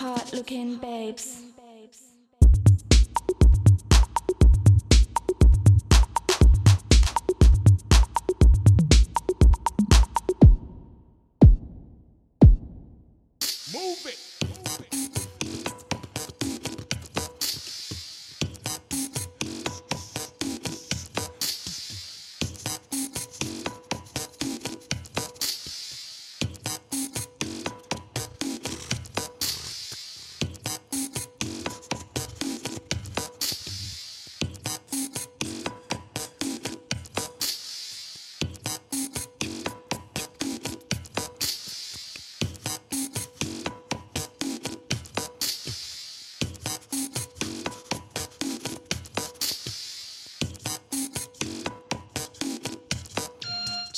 hot looking babes. Move it.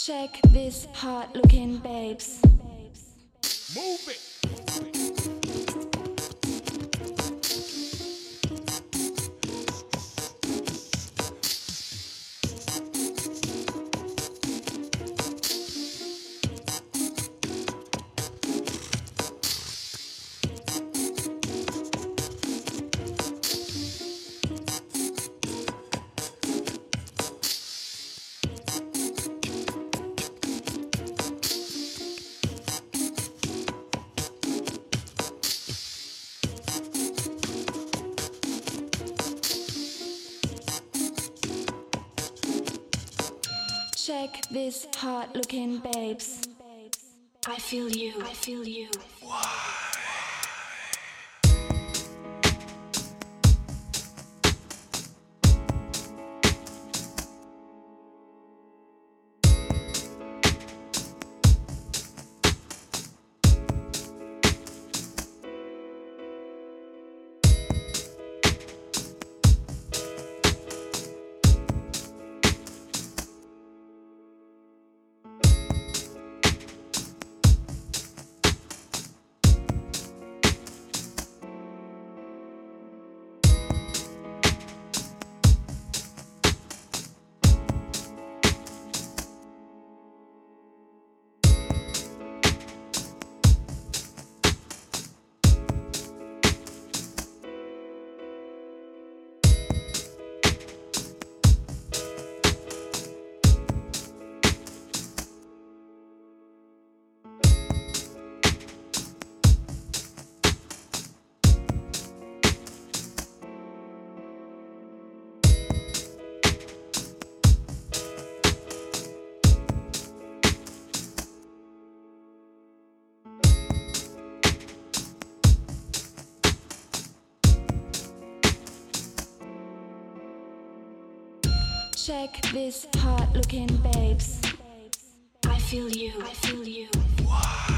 Check this hot looking babes. Move it. Check this hot looking babes. I feel you. I feel you. Check this hot looking babes. I feel you, I feel you. Wow.